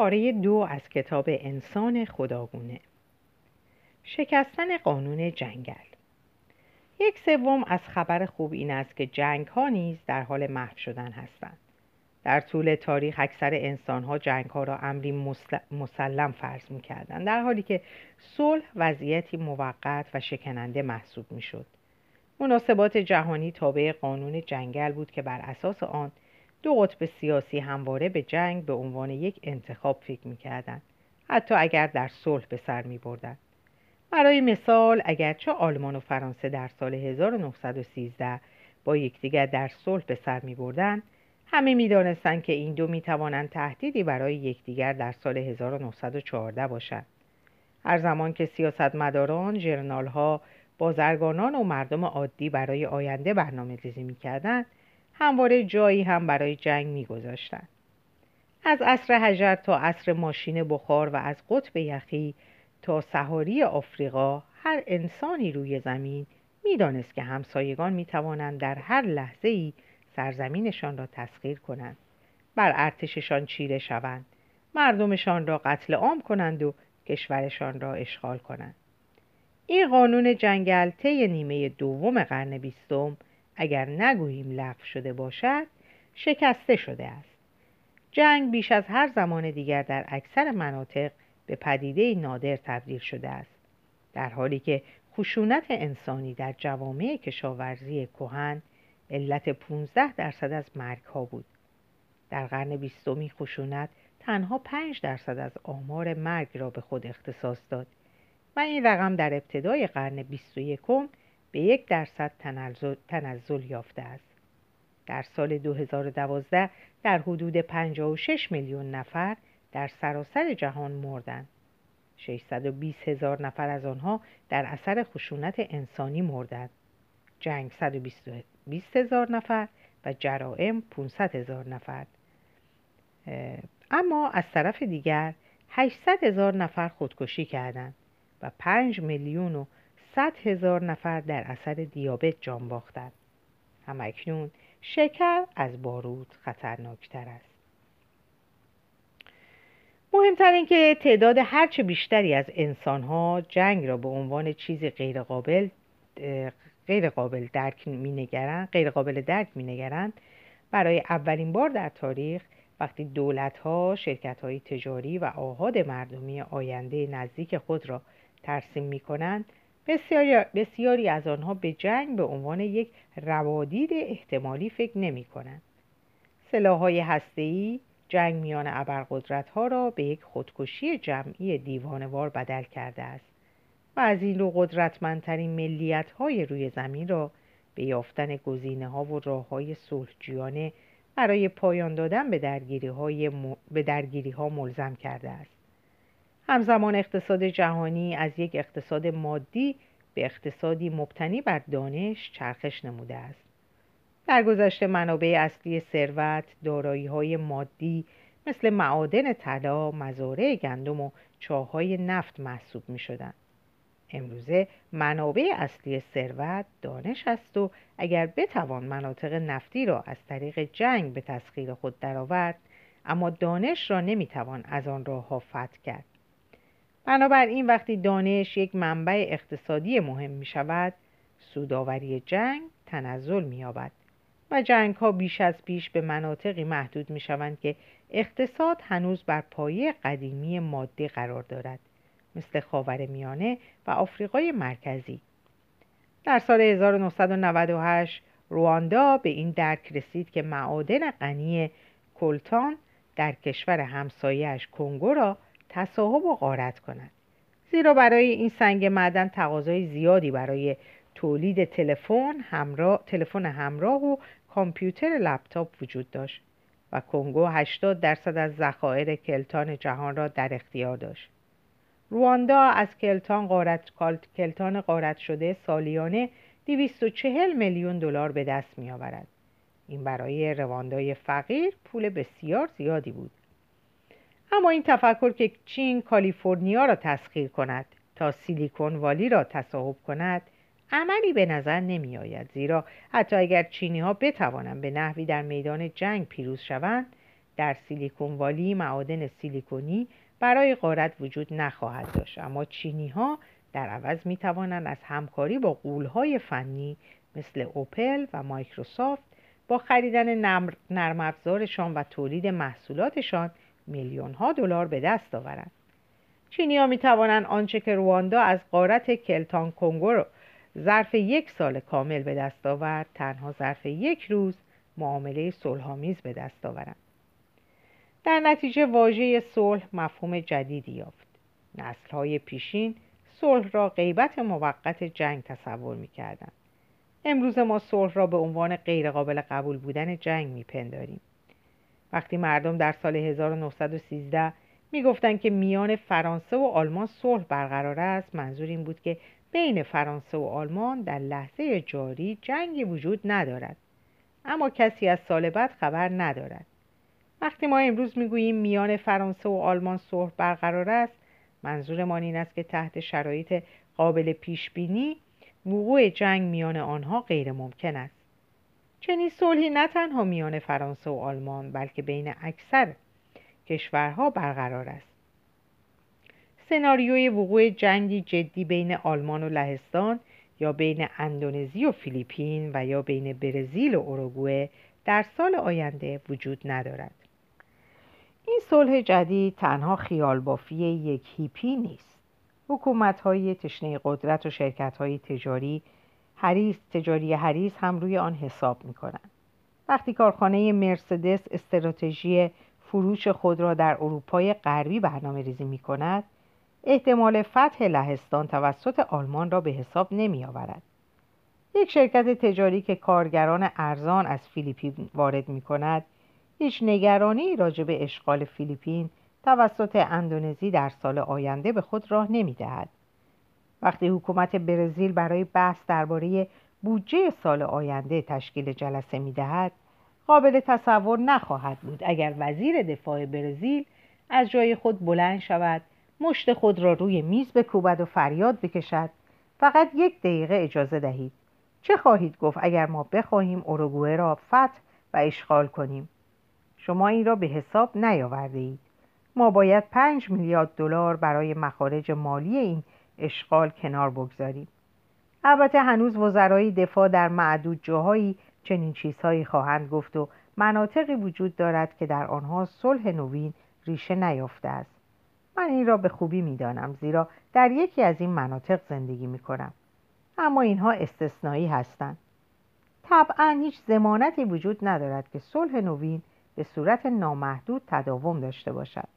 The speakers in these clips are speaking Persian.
پاره دو از کتاب انسان خداگونه شکستن قانون جنگل یک سوم از خبر خوب این است که جنگ ها نیز در حال محو شدن هستند در طول تاریخ اکثر انسان ها جنگ ها را امری مسلم فرض می کردن. در حالی که صلح وضعیتی موقت و شکننده محسوب می شد. مناسبات جهانی تابع قانون جنگل بود که بر اساس آن دو قطب سیاسی همواره به جنگ به عنوان یک انتخاب فکر می کردن. حتی اگر در صلح به سر می بردن. برای مثال اگرچه آلمان و فرانسه در سال 1913 با یکدیگر در صلح به سر می بردن همه می‌دانستند که این دو می توانند تهدیدی برای یکدیگر در سال 1914 باشند. هر زمان که سیاستمداران، جرنال ها، بازرگانان و مردم عادی برای آینده برنامه ریزی می کردن، همواره جایی هم برای جنگ می گذاشتن. از عصر حجر تا عصر ماشین بخار و از قطب یخی تا سهاری آفریقا هر انسانی روی زمین می‌دانست که همسایگان می توانند در هر لحظه ای سرزمینشان را تسخیر کنند. بر ارتششان چیره شوند. مردمشان را قتل عام کنند و کشورشان را اشغال کنند. این قانون جنگل طی نیمه دوم قرن بیستم اگر نگوییم لغو شده باشد شکسته شده است. جنگ بیش از هر زمان دیگر در اکثر مناطق به پدیده نادر تبدیل شده است در حالی که خشونت انسانی در جوامع کشاورزی کهن علت 15 درصد از مرگ ها بود. در قرن بیستمی خشونت تنها 5 درصد از آمار مرگ را به خود اختصاص داد. و این رقم در ابتدای قرن 21 به یک درصد تنزل یافته است. در سال 2012 در حدود 56 میلیون نفر در سراسر جهان مردند. 620 هزار نفر از آنها در اثر خشونت انسانی مردند. جنگ 120 هزار نفر و جرائم 500 هزار نفر. اما از طرف دیگر 800 هزار نفر خودکشی کردند و 5 میلیون و 100 هزار نفر در اثر دیابت جان باختند. همکنون شکر از بارود خطرناکتر است. مهمتر این که تعداد هرچه بیشتری از انسانها جنگ را به عنوان چیزی غیرقابل غیر قابل درک می غیر قابل درک می نگرند برای اولین بار در تاریخ وقتی دولت ها، شرکت های تجاری و آهاد مردمی آینده نزدیک خود را ترسیم می کنند بسیاری, بسیاری از آنها به جنگ به عنوان یک روادید احتمالی فکر نمی کنند. سلاح های هسته‌ای جنگ میان ابرقدرت ها را به یک خودکشی جمعی دیوانوار بدل کرده است. و از این رو قدرتمندترین ملیت های روی زمین را به یافتن گزینه ها و راه های صلحجویانه برای پایان دادن به درگیری, های به درگیری ملزم کرده است. همزمان اقتصاد جهانی از یک اقتصاد مادی به اقتصادی مبتنی بر دانش چرخش نموده است. در گذشته منابع اصلی ثروت، دارایی های مادی مثل معادن طلا، مزارع گندم و چاهای نفت محسوب می شدند. امروزه منابع اصلی ثروت دانش است و اگر بتوان مناطق نفتی را از طریق جنگ به تسخیر خود درآورد اما دانش را نمی‌توان از آن راه ها فتح کرد بنابراین وقتی دانش یک منبع اقتصادی مهم می شود سوداوری جنگ تنزل می یابد و جنگ ها بیش از پیش به مناطقی محدود می شوند که اقتصاد هنوز بر پایه قدیمی ماده قرار دارد مثل خاور میانه و آفریقای مرکزی. در سال 1998 رواندا به این درک رسید که معادن غنی کلتان در کشور همسایهش کنگو را تصاحب و غارت کند زیرا برای این سنگ معدن تقاضای زیادی برای تولید تلفن همراه تلفن همراه و کامپیوتر لپتاپ وجود داشت و کنگو 80 درصد از ذخایر کلتان جهان را در اختیار داشت رواندا از کلتان قارت, کلتان قارت شده سالیانه 240 میلیون دلار به دست می آورد. این برای رواندای فقیر پول بسیار زیادی بود. اما این تفکر که چین کالیفرنیا را تسخیر کند تا سیلیکون والی را تصاحب کند عملی به نظر نمی آید زیرا حتی اگر چینی ها بتوانند به نحوی در میدان جنگ پیروز شوند در سیلیکون والی معادن سیلیکونی برای غارت وجود نخواهد داشت. اما چینی ها در عوض می توانند از همکاری با قولهای فنی مثل اوپل و مایکروسافت با خریدن نرم افزارشان و تولید محصولاتشان میلیون ها دلار به دست آورند. چینی ها می توانند آنچه که رواندا از قارت کلتان کنگو را ظرف یک سال کامل به دست آورد تنها ظرف یک روز معامله صلحآمیز به دست آورند. در نتیجه واژه صلح مفهوم جدیدی یافت. نسلهای پیشین صلح را غیبت موقت جنگ تصور می‌کردند. امروز ما صلح را به عنوان غیرقابل قبول بودن جنگ میپنداریم. وقتی مردم در سال 1913 می‌گفتند که میان فرانسه و آلمان صلح برقرار است منظور این بود که بین فرانسه و آلمان در لحظه جاری جنگی وجود ندارد. اما کسی از سال بعد خبر ندارد. وقتی ما امروز می‌گوییم میان فرانسه و آلمان صلح برقرار است منظورمان این است که تحت شرایط قابل پیش بینی وقوع جنگ میان آنها غیر ممکن است. چنین صلحی نه تنها میان فرانسه و آلمان بلکه بین اکثر کشورها برقرار است. سناریوی وقوع جنگی جدی بین آلمان و لهستان یا بین اندونزی و فیلیپین و یا بین برزیل و اروگوئه در سال آینده وجود ندارد. این صلح جدید تنها خیال بافی یک هیپی نیست. حکومت های تشنه قدرت و شرکت های تجاری حریص تجاری حریص هم روی آن حساب می کنند. وقتی کارخانه مرسدس استراتژی فروش خود را در اروپای غربی برنامه ریزی می کند احتمال فتح لهستان توسط آلمان را به حساب نمی آورد. یک شرکت تجاری که کارگران ارزان از فیلیپین وارد می کند هیچ نگرانی راجع به اشغال فیلیپین توسط اندونزی در سال آینده به خود راه نمی دهد. وقتی حکومت برزیل برای بحث درباره بودجه سال آینده تشکیل جلسه می دهد قابل تصور نخواهد بود. اگر وزیر دفاع برزیل از جای خود بلند شود مشت خود را روی میز بکوبد و فریاد بکشد فقط یک دقیقه اجازه دهید. چه خواهید گفت اگر ما بخواهیم اوروگوئه را فتح و اشغال کنیم؟ شما این را به حساب نیاورده اید ما باید پنج میلیارد دلار برای مخارج مالی این اشغال کنار بگذاریم. البته هنوز وزرای دفاع در معدود جاهایی چنین چیزهایی خواهند گفت و مناطقی وجود دارد که در آنها صلح نوین ریشه نیافته است. من این را به خوبی می‌دانم زیرا در یکی از این مناطق زندگی می کنم اما اینها استثنایی هستند. طبعا هیچ زمانتی وجود ندارد که صلح نوین به صورت نامحدود تداوم داشته باشد.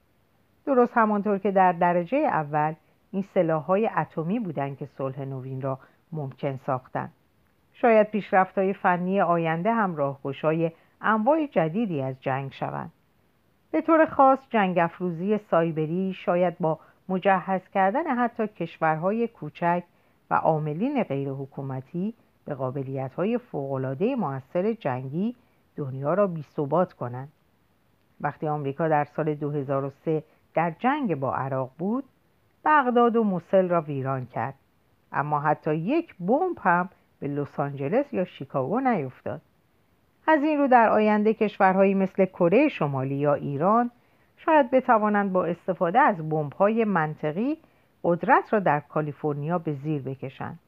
درست همانطور که در درجه اول این سلاحهای اتمی بودند که صلح نوین را ممکن ساختند. شاید پیشرفت‌های فنی آینده هم راهگشای انواع جدیدی از جنگ شوند. به طور خاص جنگ افروزی سایبری شاید با مجهز کردن حتی کشورهای کوچک و عاملین غیر حکومتی به قابلیت‌های فوق‌العاده موثر جنگی دنیا را بیثبات کنند. وقتی آمریکا در سال 2003 در جنگ با عراق بود بغداد و موسل را ویران کرد. اما حتی یک بمب هم به لس آنجلس یا شیکاگو نیفتاد. از این رو در آینده کشورهایی مثل کره شمالی یا ایران شاید بتوانند با استفاده از بمب‌های منطقی قدرت را در کالیفرنیا به زیر بکشند.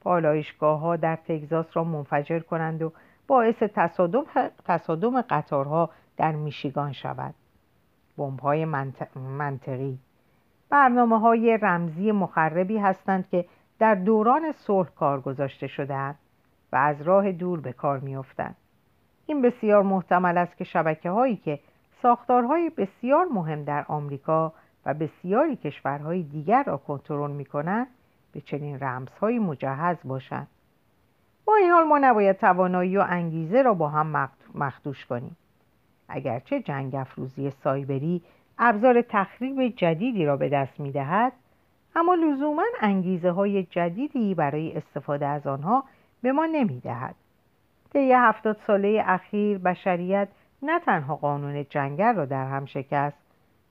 پالایشگاه ها در تگزاس را منفجر کنند و باعث تصادم, تصادم قطارها در میشیگان شود. بمب های منطقی برنامه های رمزی مخربی هستند که در دوران صلح کار گذاشته شدهاند و از راه دور به کار میافتند. این بسیار محتمل است که شبکه هایی که ساختارهای بسیار مهم در آمریکا و بسیاری کشورهای دیگر را کنترل می کنند به چنین رمزهایی مجهز باشند. با این حال ما نباید توانایی و انگیزه را با هم مخدوش کنیم. اگرچه جنگ افروزی سایبری ابزار تخریب جدیدی را به دست می دهد اما لزوما انگیزه های جدیدی برای استفاده از آنها به ما نمی دهد طی هفتاد ساله اخیر بشریت نه تنها قانون جنگل را در هم شکست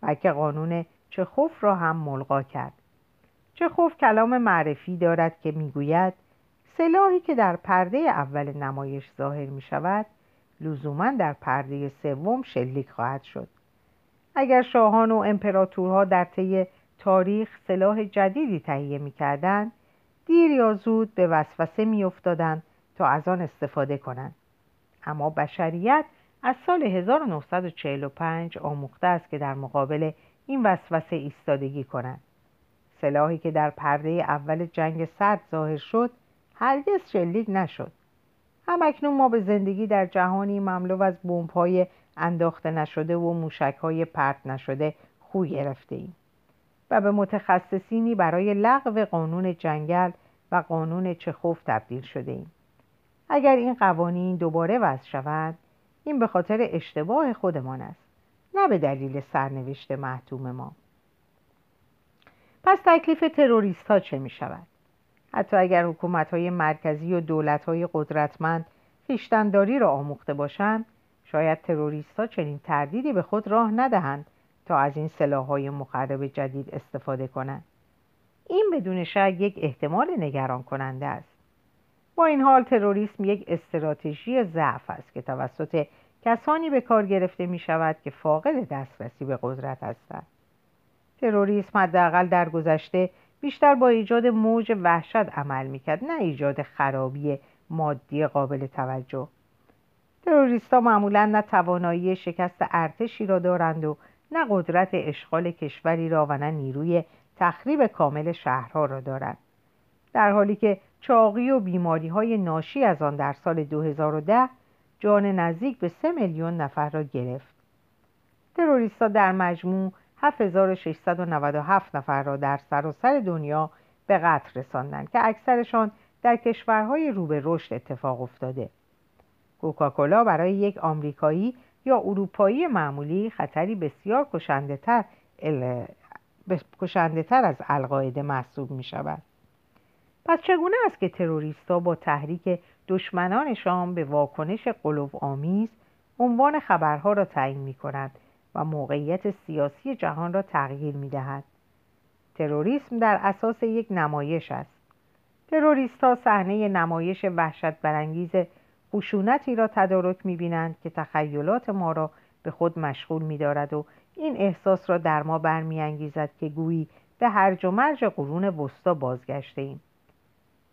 بلکه قانون چخوف را هم ملغا کرد. چخوف کلام معرفی دارد که می‌گوید سلاحی که در پرده اول نمایش ظاهر می شود لزوما در پرده سوم شلیک خواهد شد. اگر شاهان و امپراتورها در طی تاریخ سلاح جدیدی تهیه می‌کردند دیر یا زود به وسوسه میافتادند تا از آن استفاده کنند. اما بشریت از سال 1945 آموخته است که در مقابل این وسوسه ایستادگی کنند. سلاحی که در پرده اول جنگ سرد ظاهر شد هرگز شلیک نشد. همکنون ما به زندگی در جهانی مملو از بمب‌های انداخته نشده و موشک‌های پرت نشده خوی گرفته ایم و به متخصصینی برای لغو قانون جنگل و قانون چخوف تبدیل شده ایم اگر این قوانین دوباره وضع شود این به خاطر اشتباه خودمان است نه به دلیل سرنوشت محتوم ما. پس تکلیف تروریست ها چه می شود؟ حتی اگر حکومت های مرکزی و دولت های قدرتمند خیشتنداری را آموخته باشند شاید تروریست ها چنین تردیدی به خود راه ندهند تا از این سلاح های مخرب جدید استفاده کنند. این بدون شک یک احتمال نگران کننده است. با این حال تروریسم یک استراتژی ضعف است که توسط کسانی به کار گرفته می شود که فاقد دسترسی به قدرت هستند. تروریسم حداقل در گذشته بیشتر با ایجاد موج وحشت عمل می‌کرد نه ایجاد خرابی مادی قابل توجه. تروریستا معمولا نه توانایی شکست ارتشی را دارند و نه قدرت اشغال کشوری را و نه نیروی تخریب کامل شهرها را دارند. در حالی که چاقی و بیماری های ناشی از آن در سال 2010 جان نزدیک به 3 میلیون نفر را گرفت. تروریستا در مجموع 7697 نفر را در سراسر دنیا به قتل رساندند که اکثرشان در کشورهای رو به رشد اتفاق افتاده. کوکاکولا برای یک آمریکایی یا اروپایی معمولی خطری بسیار کشنده تر, کشنده تر از القاعده محسوب می شود پس چگونه است که تروریستا با تحریک دشمنانشان به واکنش قلوب آمیز عنوان خبرها را تعیین می کند و موقعیت سیاسی جهان را تغییر می دهد. تروریسم در اساس یک نمایش است. تروریست ها صحنه نمایش وحشت برانگیز خشونتی را تدارک می بینند که تخیلات ما را به خود مشغول می دارد و این احساس را در ما برمیانگیزد که گویی به هرج و مرج قرون وسطا بازگشته ایم.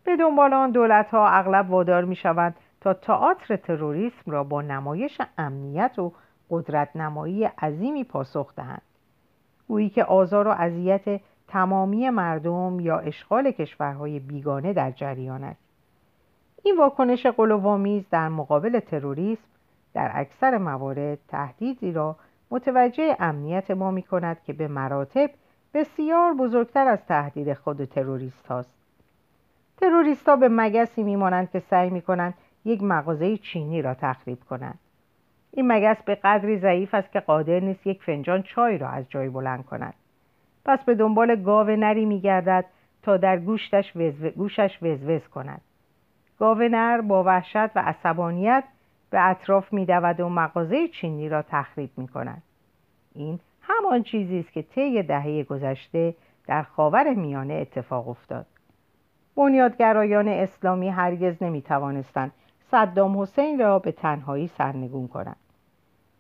به دنبال آن دولت ها اغلب وادار می شوند تا تئاتر تروریسم را با نمایش امنیت و قدرت نمایی عظیمی پاسخ دهند گویی که آزار و اذیت تمامی مردم یا اشغال کشورهای بیگانه در جریان است این واکنش قلوآمیز در مقابل تروریسم در اکثر موارد تهدیدی را متوجه امنیت ما می کند که به مراتب بسیار بزرگتر از تهدید خود تروریست هاست. تروریست ها به مگسی میمانند که سعی می کنند یک مغازه چینی را تخریب کنند. این مگس به قدری ضعیف است که قادر نیست یک فنجان چای را از جای بلند کند. پس به دنبال گاو نری میگردد تا در گوشتش گوشش وزوز کند. گاو نر با وحشت و عصبانیت به اطراف میدود و مغازه چینی را تخریب می کند. این همان چیزی است که طی دهه گذشته در خاور میانه اتفاق افتاد. بنیادگرایان اسلامی هرگز نمی توانستند صدام حسین را به تنهایی سرنگون کنند.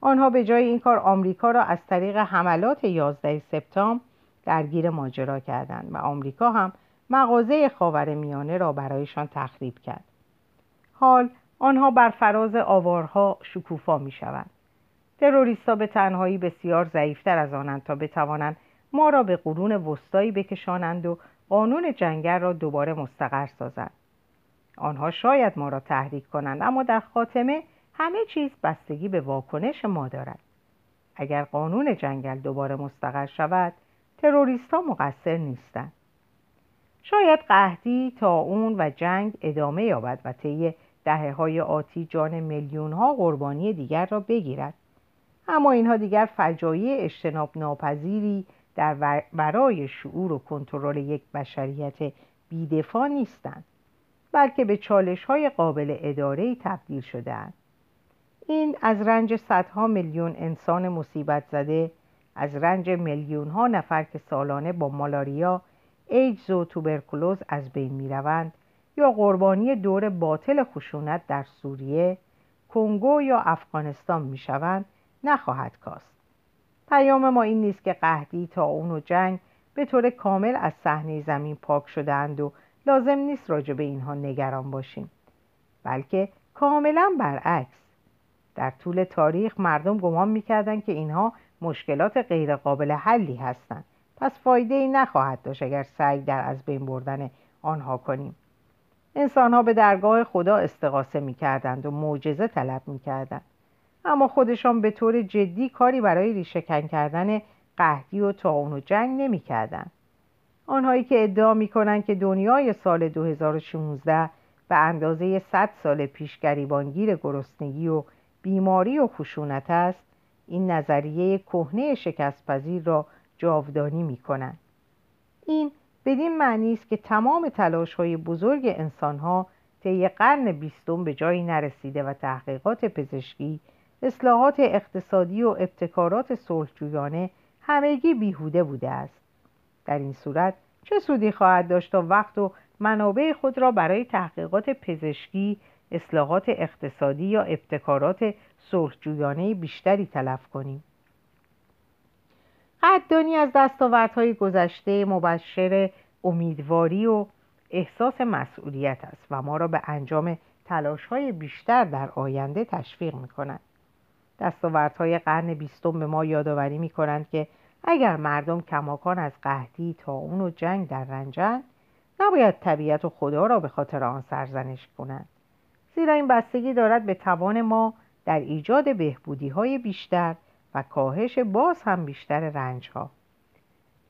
آنها به جای این کار آمریکا را از طریق حملات 11 سپتامبر درگیر ماجرا کردند و آمریکا هم مغازه خاور میانه را برایشان تخریب کرد. حال آنها بر فراز آوارها شکوفا می شوند. تروریستا به تنهایی بسیار ضعیفتر از آنند تا بتوانند ما را به قرون وسطایی بکشانند و قانون جنگل را دوباره مستقر سازند. آنها شاید ما را تحریک کنند اما در خاتمه همه چیز بستگی به واکنش ما دارد اگر قانون جنگل دوباره مستقر شود تروریست ها مقصر نیستند شاید قهدی تا اون و جنگ ادامه یابد و طی دهه های آتی جان میلیون ها قربانی دیگر را بگیرد. اما اینها دیگر فجایع اجتناب ناپذیری در ورای شعور و کنترل یک بشریت بیدفاع نیستند بلکه به چالش های قابل اداره تبدیل شدهاند. این از رنج صدها میلیون انسان مصیبت زده از رنج میلیون ها نفر که سالانه با مالاریا ایجز و توبرکلوز از بین می روند یا قربانی دور باطل خشونت در سوریه کنگو یا افغانستان می‌شوند نخواهد کاست. پیام ما این نیست که قهدی تا اون و جنگ به طور کامل از صحنه زمین پاک شدهاند و لازم نیست راجع به اینها نگران باشیم بلکه کاملا برعکس. در طول تاریخ مردم گمان می‌کردند که اینها مشکلات غیرقابل حلی هستند. پس فایده ای نخواهد داشت اگر سعی در از بین بردن آنها کنیم. انسانها به درگاه خدا استقاسه می‌کردند و معجزه طلب می‌کردند. اما خودشان به طور جدی کاری برای ریشهکن کردن قهدی و تاون و جنگ نمی‌کردند. آنهایی که ادعا می‌کنند که دنیای سال 2016 به اندازه 100 سال پیش گریبانگیر گرسنگی و بیماری و خشونت است این نظریه کهنه شکستپذیر را جاودانی می کنند. این بدین معنی است که تمام تلاش های بزرگ انسان ها طی قرن بیستم به جایی نرسیده و تحقیقات پزشکی اصلاحات اقتصادی و ابتکارات صلحجویانه همگی بیهوده بوده است در این صورت چه سودی خواهد داشت تا وقت و منابع خود را برای تحقیقات پزشکی اصلاحات اقتصادی یا ابتکارات صلحجویانه بیشتری تلف کنیم قدردانی از دستاوردهای گذشته مبشر امیدواری و احساس مسئولیت است و ما را به انجام تلاشهای بیشتر در آینده تشویق می کند. دستاوردهای قرن بیستم به ما یادآوری می کنند که اگر مردم کماکان از قهدی تا اون و جنگ در رنجند نباید طبیعت و خدا را به خاطر آن سرزنش کنند زیرا این بستگی دارد به توان ما در ایجاد بهبودی های بیشتر و کاهش باز هم بیشتر رنج ها.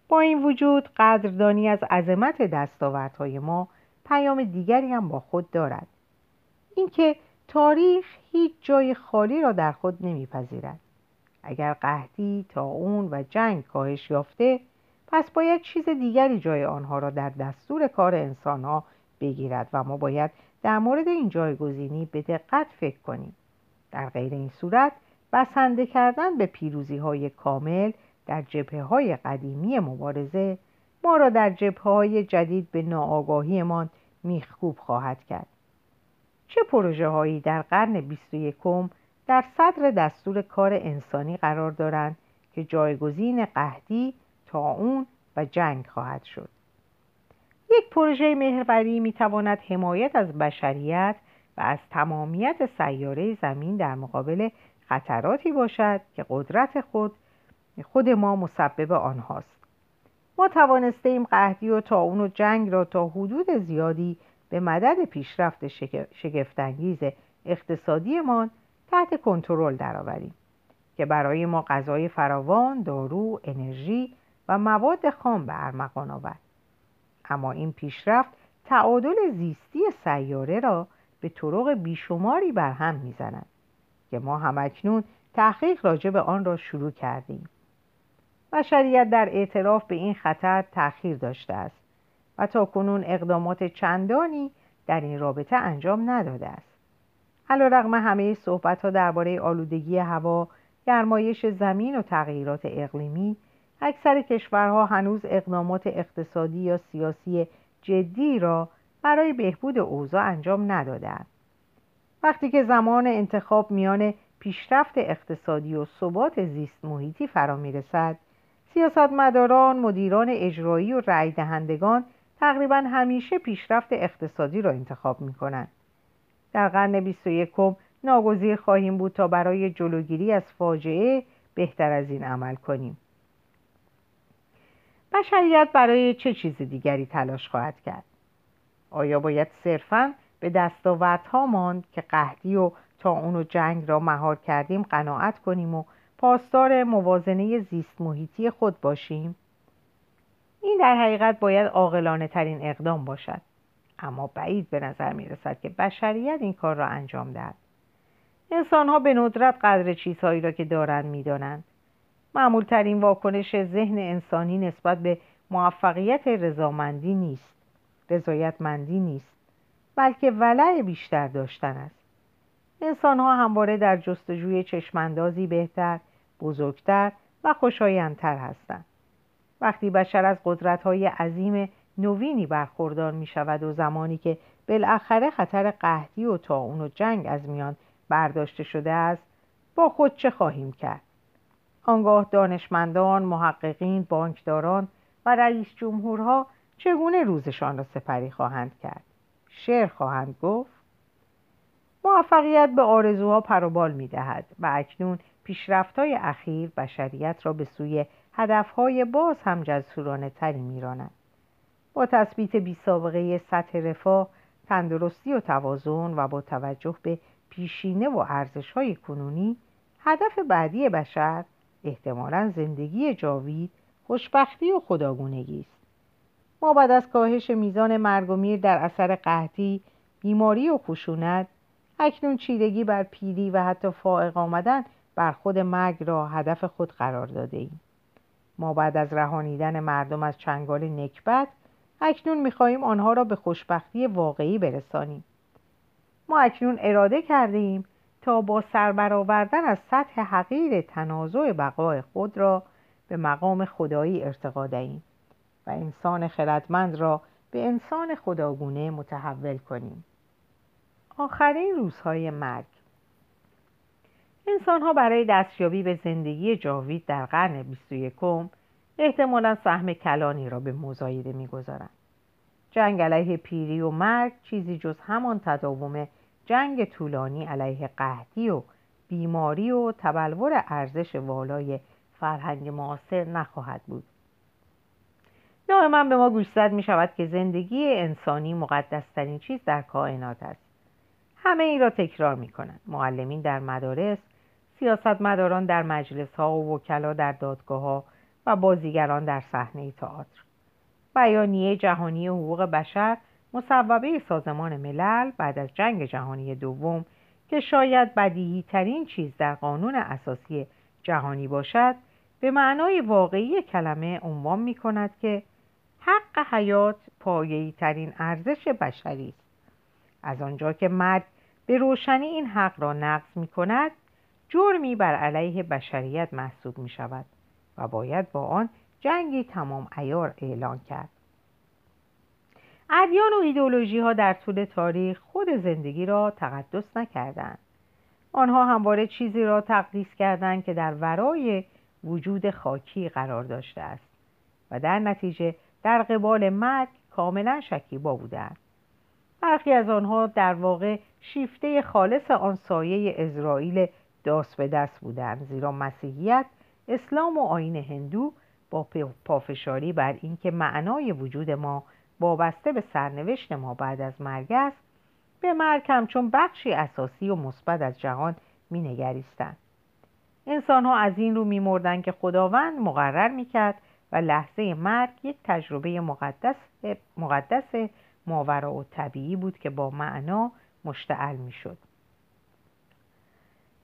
با این وجود قدردانی از عظمت دستاوردهای ما پیام دیگری هم با خود دارد. اینکه تاریخ هیچ جای خالی را در خود نمیپذیرد. اگر قحطی تا اون و جنگ کاهش یافته پس باید چیز دیگری جای آنها را در دستور کار انسانها بگیرد و ما باید در مورد این جایگزینی به دقت فکر کنیم. در غیر این صورت بسنده کردن به پیروزی های کامل در جبهه های قدیمی مبارزه ما را در جبهه های جدید به ناآگاهیمان میخکوب خواهد کرد. چه پروژه هایی در قرن 21 در صدر دستور کار انسانی قرار دارند که جایگزین قهدی، تاون و جنگ خواهد شد؟ یک پروژه محوری می تواند حمایت از بشریت و از تمامیت سیاره زمین در مقابل خطراتی باشد که قدرت خود خود ما مسبب آنهاست ما توانسته ایم قهدی و تاون و جنگ را تا حدود زیادی به مدد پیشرفت شگفتانگیز اقتصادیمان تحت کنترل درآوریم که برای ما غذای فراوان، دارو، انرژی و مواد خام به ارمغان آورد. اما این پیشرفت تعادل زیستی سیاره را به طرق بیشماری بر هم می‌زند که ما همکنون تحقیق راجع به آن را شروع کردیم. بشریت در اعتراف به این خطر تأخیر داشته است و تا کنون اقدامات چندانی در این رابطه انجام نداده است علا رقم همه صحبت ها درباره آلودگی هوا گرمایش زمین و تغییرات اقلیمی اکثر کشورها هنوز اقدامات اقتصادی یا سیاسی جدی را برای بهبود اوضاع انجام ندادند وقتی که زمان انتخاب میان پیشرفت اقتصادی و ثبات زیست محیطی فرا می‌رسد سیاستمداران مدیران اجرایی و رأی دهندگان تقریبا همیشه پیشرفت اقتصادی را انتخاب می کنند. در قرن 21 ناگزیر خواهیم بود تا برای جلوگیری از فاجعه بهتر از این عمل کنیم. بشریت برای چه چیز دیگری تلاش خواهد کرد؟ آیا باید صرفاً به دستاوردها ماند که قهدی و تا اون جنگ را مهار کردیم قناعت کنیم و پاسدار موازنه زیست محیطی خود باشیم؟ این در حقیقت باید عاقلانه ترین اقدام باشد. اما بعید به نظر می رسد که بشریت این کار را انجام دهد. انسان ها به ندرت قدر چیزهایی را که دارند می‌دانند. معمول ترین واکنش ذهن انسانی نسبت به موفقیت رضامندی نیست. رضایتمندی نیست. بلکه ولع بیشتر داشتن است. انسان ها همواره در جستجوی چشماندازی بهتر بزرگتر و خوشایندتر هستند. وقتی بشر از قدرت‌های عظیم نوینی برخوردار می شود و زمانی که بالاخره خطر قهدی و تاون و جنگ از میان برداشته شده است با خود چه خواهیم کرد؟ آنگاه دانشمندان محققین بانکداران و رئیس جمهورها چگونه روزشان را سپری خواهند کرد؟ شعر خواهند گفت موفقیت به آرزوها پروبال می دهد و اکنون پیشرفتهای اخیر بشریت را به سوی هدفهای باز هم جزسورانه تری می راند. با تثبیت بی سابقه سطح رفاه تندرستی و توازن و با توجه به پیشینه و ارزشهای کنونی هدف بعدی بشر احتمالا زندگی جاوید خوشبختی و خداگونگی است ما بعد از کاهش میزان مرگ و میر در اثر قحطی بیماری و خشونت اکنون چیرگی بر پیری و حتی فائق آمدن بر خود مرگ را هدف خود قرار داده ایم. ما بعد از رهانیدن مردم از چنگال نکبت اکنون می‌خواهیم آنها را به خوشبختی واقعی برسانیم ما اکنون اراده کرده ایم تا با سربرآوردن از سطح حقیر تنازع بقای خود را به مقام خدایی ارتقا دهیم و انسان خردمند را به انسان خداگونه متحول کنیم. آخرین روزهای مرگ. انسان ها برای دستیابی به زندگی جاوید در قرن 21 احتمالا سهم کلانی را به مزایده می‌گذارند. جنگ علیه پیری و مرگ چیزی جز همان تداوم جنگ طولانی علیه قحطی و بیماری و تبلور ارزش والای فرهنگ معاصر نخواهد بود. دائما به ما گوشزد می شود که زندگی انسانی مقدسترین چیز در کائنات است. همه این را تکرار می کنند معلمین در مدارس سیاستمداران در مجلس ها و وکلا در دادگاه ها و بازیگران در صحنه تئاتر. بیانیه جهانی حقوق بشر مصوبه سازمان ملل بعد از جنگ جهانی دوم که شاید بدیهی ترین چیز در قانون اساسی جهانی باشد به معنای واقعی کلمه عنوان می کند که حق حیات پایه‌ای ترین ارزش بشری است. از آنجا که مرگ به روشنی این حق را نقض می کند جرمی بر علیه بشریت محسوب می شود و باید با آن جنگی تمام ایار اعلان کرد. ادیان و ایدولوژی ها در طول تاریخ خود زندگی را تقدس نکردند. آنها همواره چیزی را تقدیس کردند که در ورای وجود خاکی قرار داشته است و در نتیجه در قبال مرگ کاملا شکیبا بودند. برخی از آنها در واقع شیفته خالص آن سایه اسرائیل داست به دست بودند زیرا مسیحیت اسلام و آین هندو با پافشاری بر اینکه معنای وجود ما وابسته به سرنوشت ما بعد از مرگ است به مرگ همچون بخشی اساسی و مثبت از جهان مینگریستند. انسان ها از این رو میمردند که خداوند مقرر می‌کرد و لحظه مرگ یک تجربه مقدس, مقدس ماورا و طبیعی بود که با معنا مشتعل می‌شد.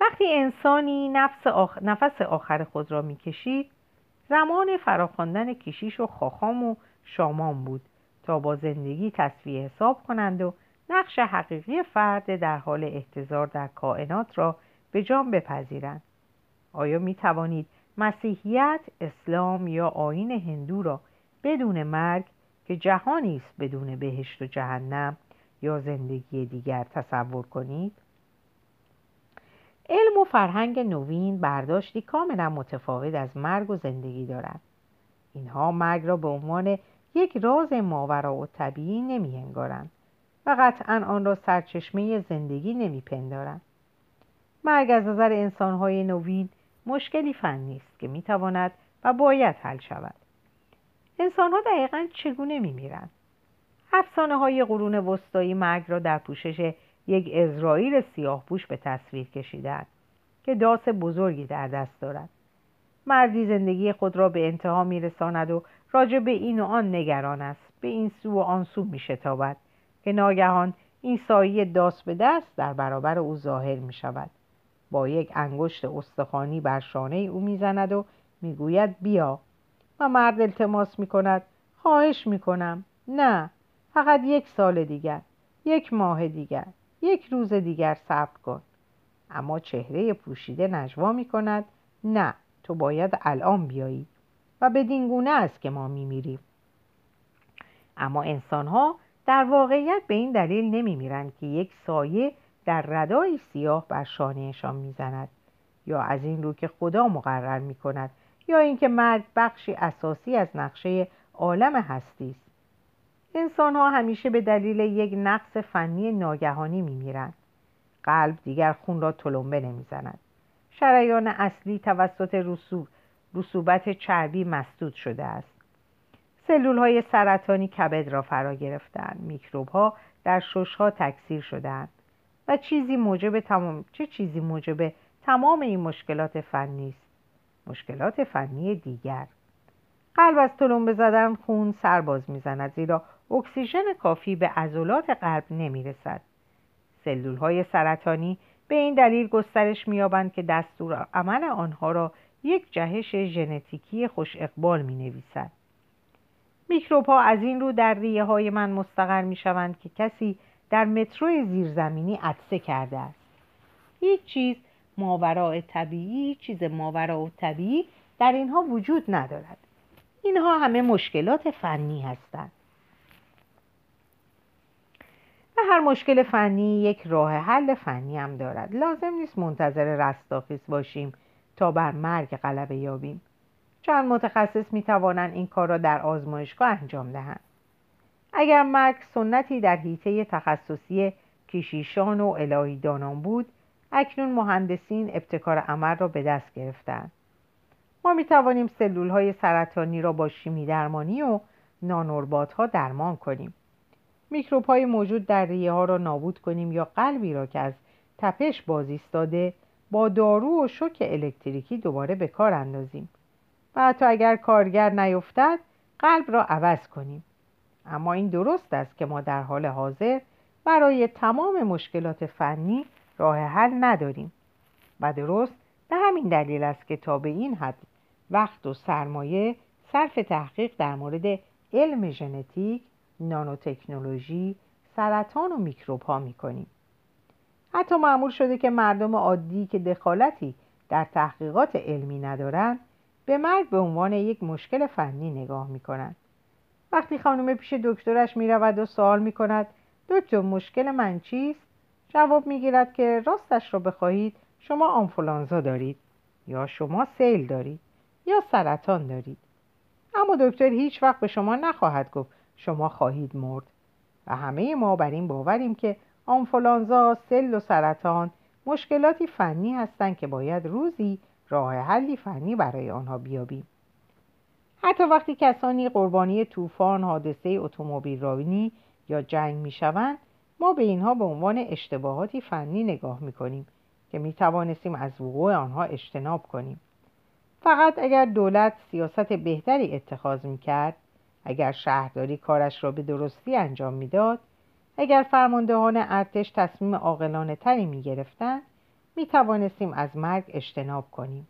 وقتی انسانی نفس, نفس آخر خود را می‌کشید زمان فراخواندن کشیش و خاخام و شامان بود تا با زندگی تصفیه حساب کنند و نقش حقیقی فرد در حال احتضار در کائنات را به جام بپذیرند. آیا می توانید مسیحیت، اسلام یا آین هندو را بدون مرگ که جهانی است بدون بهشت و جهنم یا زندگی دیگر تصور کنید؟ علم و فرهنگ نوین برداشتی کاملا متفاوت از مرگ و زندگی دارند. اینها مرگ را به عنوان یک راز ماورا و طبیعی نمی هنگارند و قطعا آن را سرچشمه زندگی نمی پندارند. مرگ از نظر انسانهای نوین مشکلی فنی است که می تواند و باید حل شود. انسانها دقیقا چگونه می میرند؟ افسانه های قرون وسطایی مرگ را در پوشش یک اسرائیل سیاهپوش به تصویر کشیدند که داس بزرگی در دست دارد مردی زندگی خود را به انتها میرساند و راجع به این و آن نگران است به این سو و آن سو میشتابد که ناگهان این سایه داس به دست در برابر او ظاهر می شود با یک انگشت استخوانی بر شانه او می‌زند و می‌گوید بیا. و مرد التماس می کند خواهش می کنم نه فقط یک سال دیگر یک ماه دیگر یک روز دیگر صبر کن. اما چهره پوشیده نجوا می کند نه تو باید الان بیایی. و بدین گونه است که ما می میریم اما انسان ها در واقعیت به این دلیل نمی میرند که یک سایه در ردایی سیاه بر شانهشان می‌زند یا از این رو که خدا مقرر می کند یا اینکه مرگ بخشی اساسی از نقشه عالم هستی است. انسان ها همیشه به دلیل یک نقص فنی ناگهانی می میرند. قلب دیگر خون را تلمبه نمی‌زند. شریان اصلی توسط رسوب رسوبت چربی مسدود شده است. سلول های سرطانی کبد را فرا گرفتند. میکروب ها در شش ها تکثیر شدند و چیزی موجب تمام چه چیزی موجب تمام این مشکلات فنی است؟ مشکلات فنی دیگر. قلب از تلمبه زدن خون سرباز می‌زند زیرا اکسیژن کافی به عضلات قلب نمی‌رسد. سلول های سرطانی به این دلیل گسترش مییابند که دستور عمل آنها را یک جهش ژنتیکی خوش اقبال می نویسد. میکروب ها از این رو در ریه های من مستقر می شوند که کسی در مترو زیرزمینی عطسه کرده است. هیچ چیز ماوراء طبیعی چیز ماوراء طبیعی در اینها وجود ندارد. اینها همه مشکلات فنی هستند. و هر مشکل فنی یک راه حل فنی هم دارد لازم نیست منتظر رستاخیز باشیم تا بر مرگ غلبه یابیم چند متخصص می توانند این کار را در آزمایشگاه انجام دهند اگر مرگ سنتی در حیطه تخصصی کشیشان و الهیدانان بود اکنون مهندسین ابتکار عمل را به دست گرفتند ما می توانیم سلول های سرطانی را با شیمی درمانی و نانوربات ها درمان کنیم. میکروب های موجود در ریه ها را نابود کنیم یا قلبی را که از تپش باز ایستاده با دارو و شوک الکتریکی دوباره به کار اندازیم. و حتی اگر کارگر نیفتد قلب را عوض کنیم. اما این درست است که ما در حال حاضر برای تمام مشکلات فنی راه حل نداریم و درست به همین دلیل است که تا به این حد وقت و سرمایه صرف تحقیق در مورد علم ژنتیک نانوتکنولوژی سرطان و میکروب ها می کنیم. حتی معمول شده که مردم عادی که دخالتی در تحقیقات علمی ندارند به مرگ به عنوان یک مشکل فنی نگاه می کنند. وقتی خانم پیش دکترش می رود و سوال می کند دکتر مشکل من چیست؟ جواب می گیرد که راستش را بخواهید شما آنفولانزا دارید یا شما سیل دارید یا سرطان دارید اما دکتر هیچ وقت به شما نخواهد گفت شما خواهید مرد و همه ما بر این باوریم که آنفولانزا، سل و سرطان مشکلاتی فنی هستند که باید روزی راه حلی فنی برای آنها بیابیم. حتی وقتی کسانی قربانی طوفان، حادثه اتومبیل رانی یا جنگ می‌شوند، ما به اینها به عنوان اشتباهاتی فنی نگاه می‌کنیم که می توانستیم از وقوع آنها اجتناب کنیم. فقط اگر دولت سیاست بهتری اتخاذ می کرد اگر شهرداری کارش را به درستی انجام می‌داد اگر فرماندهان ارتش تصمیم عاقلانه تری می گرفتن از مرگ اجتناب کنیم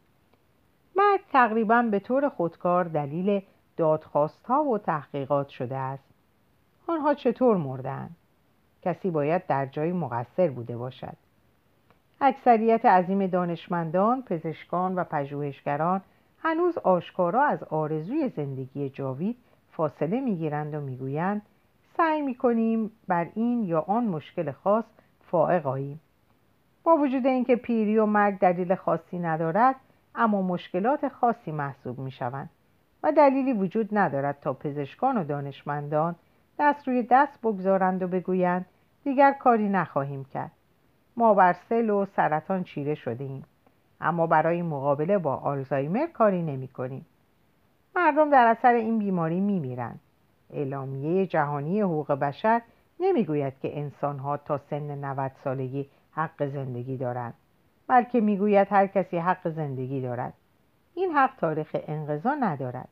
مرگ تقریبا به طور خودکار دلیل دادخواست ها و تحقیقات شده است. آنها چطور مردند؟ کسی باید در جای مقصر بوده باشد. اکثریت عظیم دانشمندان، پزشکان و پژوهشگران هنوز آشکارا از آرزوی زندگی جاوید فاصله می‌گیرند و می‌گویند سعی می‌کنیم بر این یا آن مشکل خاص فائق آییم. با وجود اینکه پیری و مرگ دلیل خاصی ندارد اما مشکلات خاصی محسوب می‌شوند و دلیلی وجود ندارد تا پزشکان و دانشمندان دست روی دست بگذارند و بگویند دیگر کاری نخواهیم کرد. ما بر سل و سرطان چیره شده ایم اما برای مقابله با آلزایمر کاری نمی کنیم مردم در اثر این بیماری میمیرند. اعلامیه جهانی حقوق بشر نمی‌گوید که انسانها تا سن 90 سالگی حق زندگی دارند. بلکه می‌گوید هر کسی حق زندگی دارد این حق تاریخ انقضا ندارد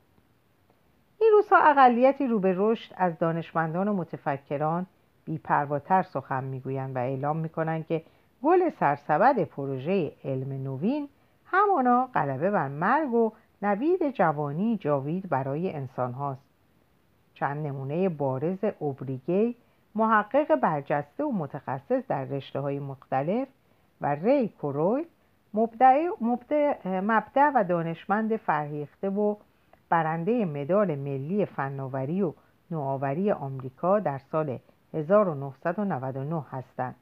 این روزها اقلیتی رو به رشد از دانشمندان و متفکران بیپرواتر سخن می‌گویند و اعلام می‌کنند که گل سرسبد پروژه علم نوین همانا غلبه بر مرگ و نوید جوانی جاوید برای انسان هاست. چند نمونه بارز اوبریگی محقق برجسته و متخصص در رشته های مختلف و ری کوروی مبدع و دانشمند فرهیخته و برنده مدال ملی فناوری و نوآوری آمریکا در سال 1999 هستند.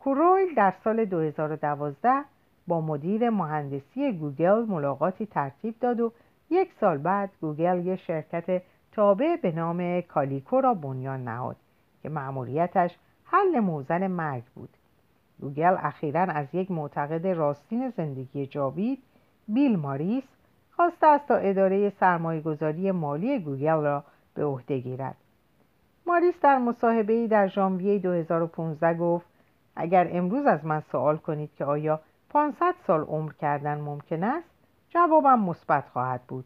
کورزویل در سال 2012 با مدیر مهندسی گوگل ملاقاتی ترتیب داد و یک سال بعد گوگل یک شرکت تابع به نام کالیکو را بنیان نهاد که مأموریتش حل موزن مرگ بود گوگل اخیرا از یک معتقد راستین زندگی جاوید بیل ماریس خواسته است تا اداره سرمایهگذاری مالی گوگل را به عهده گیرد. ماریس در مصاحبه در ژانویه 2015 گفت اگر امروز از من سوال کنید که آیا 500 سال عمر کردن ممکن است؟ جوابم مثبت خواهد بود.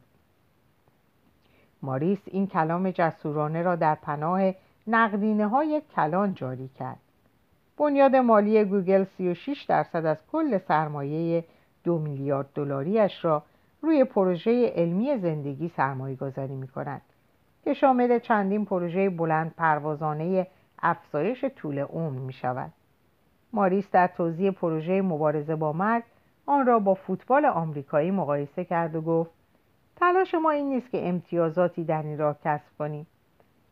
ماریس این کلام جسورانه را در پناه نقدینه های کلان جاری کرد. بنیاد مالی گوگل 36 درصد از کل سرمایه دو میلیارد دلاریش را روی پروژه علمی زندگی سرمایه گذاری می کند که شامل چندین پروژه بلند پروازانه افزایش طول عمر می شود. ماریس در توضیح پروژه مبارزه با مرگ آن را با فوتبال آمریکایی مقایسه کرد و گفت تلاش ما این نیست که امتیازاتی در این راه کسب کنیم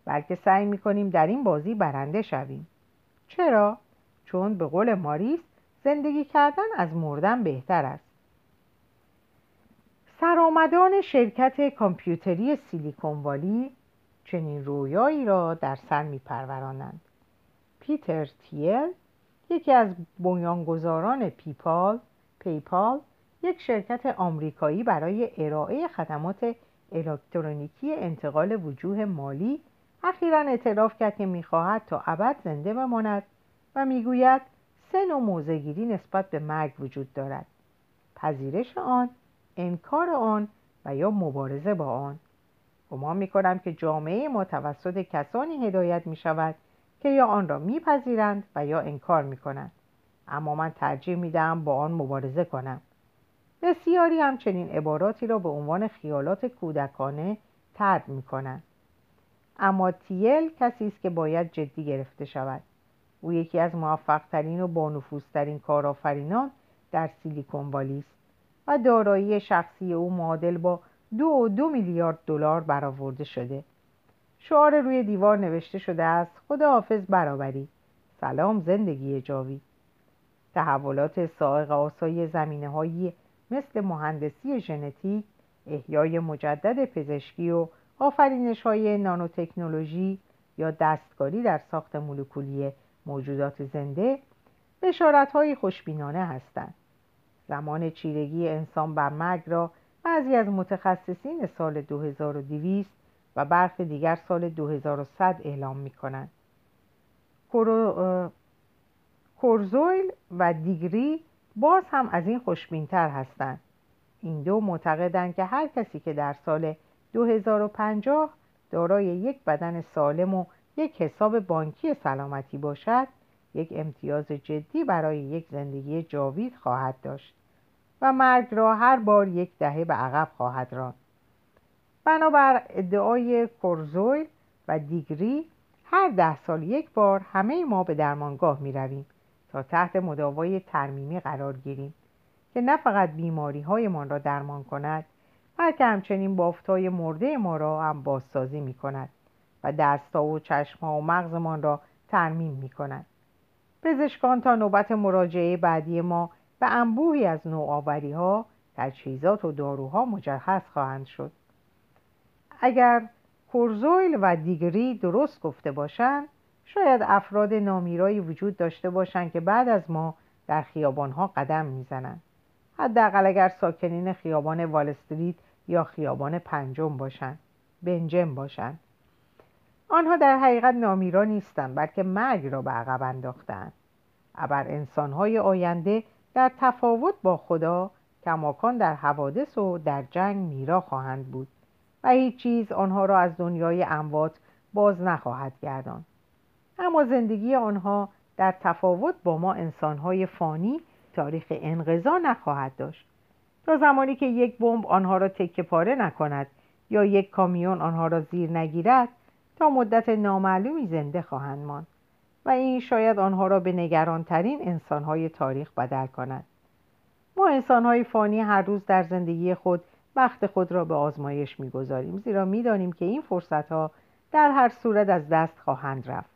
بلکه سعی می کنیم در این بازی برنده شویم چرا؟ چون به قول ماریس زندگی کردن از مردن بهتر است. سرآمدان شرکت کامپیوتری سیلیکون والی چنین رویایی را در سر میپرورانند. پیتر تیل یکی از بنیانگذاران پیپال پیپال یک شرکت آمریکایی برای ارائه خدمات الکترونیکی انتقال وجوه مالی اخیرا اعتراف کرد که می‌خواهد تا ابد زنده بماند. و می‌گوید سه نوع موزگیری نسبت به مرگ وجود دارد. پذیرش آن انکار آن و یا مبارزه با آن. گمان می‌کنم که جامعه ما توسط کسانی هدایت می شود که یا آن را میپذیرند و یا انکار می کنند اما من ترجیح می دهم با آن مبارزه کنم. بسیاری همچنین عباراتی را به عنوان خیالات کودکانه ترد می کنند اما تیل کسی است که باید جدی گرفته شود. او یکی از موفقترین و بانفوذترین کارآفرینان در سیلیکون والی است و دارایی شخصی او معادل با دو و دو میلیارد دلار برآورده شده. شعار روی دیوار نوشته شده است خدا حافظ برابری. سلام زندگی جاوید. تحولات سائق آسای زمینه هایی مثل مهندسی ژنتیک احیای مجدد پزشکی و آفرینش های نانوتکنولوژی یا دستکاری در ساخت مولکولی موجودات زنده بشارت های خوشبینانه هستند زمان چیرگی انسان بر مرگ را بعضی از متخصصین سال 2200 و برخی دیگر سال 2100 اعلام می کنند. کورزویل و دیگری باز هم از این خوشبینتر هستند. این دو معتقدند که هر کسی که در سال 2050 دارای یک بدن سالم و یک حساب بانکی سلامتی باشد یک امتیاز جدی برای یک زندگی جاوید خواهد داشت و مرگ را هر بار یک دهه به عقب خواهد راند. بنابر ادعای کورزویل و دیگری هر ده سال یک بار همه ما به درمانگاه می رویم تا تحت مداوای ترمیمی قرار گیریم که نه فقط بیماری هایمان را درمان کند بلکه همچنین بافتای مرده ما را هم بازسازی می کند. و دستا و چشمها و مغزمان را ترمیم می کند پزشکان تا نوبت مراجعه بعدی ما به انبوهی از نوآوری ها تجهیزات و داروها مجهز خواهند شد. اگر کورزویل و دیگری درست گفته باشند شاید افراد نامیرایی وجود داشته باشند که بعد از ما در خیابانها قدم می‌زنند. حداقل اگر ساکنین خیابان والاستریت یا خیابان پنجم باشند بنجم باشند. آنها در حقیقت نامیرا نیستند بلکه مرگ را به عقب انداختند ابر انسانهای آینده در تفاوت با خدا کماکان در حوادث و در جنگ میرا خواهند بود و هیچ چیز آنها را از دنیای اموات باز نخواهد گردان اما زندگی آنها در تفاوت با ما انسانهای فانی تاریخ انقضا نخواهد داشت. تا زمانی که یک بمب آنها را تکه پاره نکند یا یک کامیون آنها را زیر نگیرد تا مدت نامعلومی زنده خواهند ماند و این شاید آنها را به نگرانترین انسانهای تاریخ بدل کند. ما انسانهای فانی هر روز در زندگی خود وقت خود را به آزمایش می‌گذاریم زیرا می‌دانیم که این فرصتها در هر صورت از دست خواهند رفت.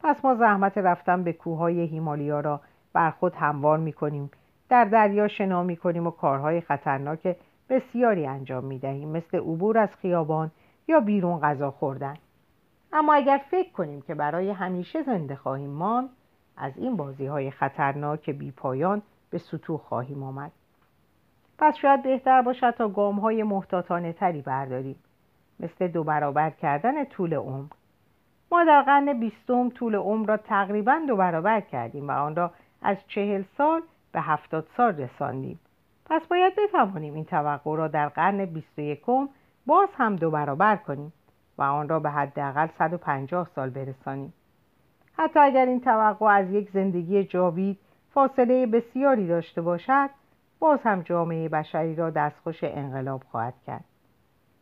پس ما زحمت رفتن به کوههای هیمالیا را بر خود هموار می‌کنیم در دریا شنا می‌کنیم و کارهای خطرناک بسیاری انجام می‌دهیم مثل عبور از خیابان یا بیرون غذا خوردن. اما اگر فکر کنیم که برای همیشه زنده خواهیم ماند از این بازی های خطرناک بی پایان به سطوح خواهیم آمد. پس شاید بهتر باشد تا گام های محتاطانه تری برداریم مثل دو برابر کردن طول عمر. ما در قرن بیستم طول عمر را تقریبا دو برابر کردیم و آن را از چهل سال به هفتاد سال رساندیم. پس باید بتوانیم این توقع را در قرن بیست و یکم باز هم دو برابر کنیم. و آن را به حداقل 150 سال برسانیم. حتی اگر این توقع از یک زندگی جاوید فاصله بسیاری داشته باشد باز هم جامعه بشری را دستخوش انقلاب خواهد کرد.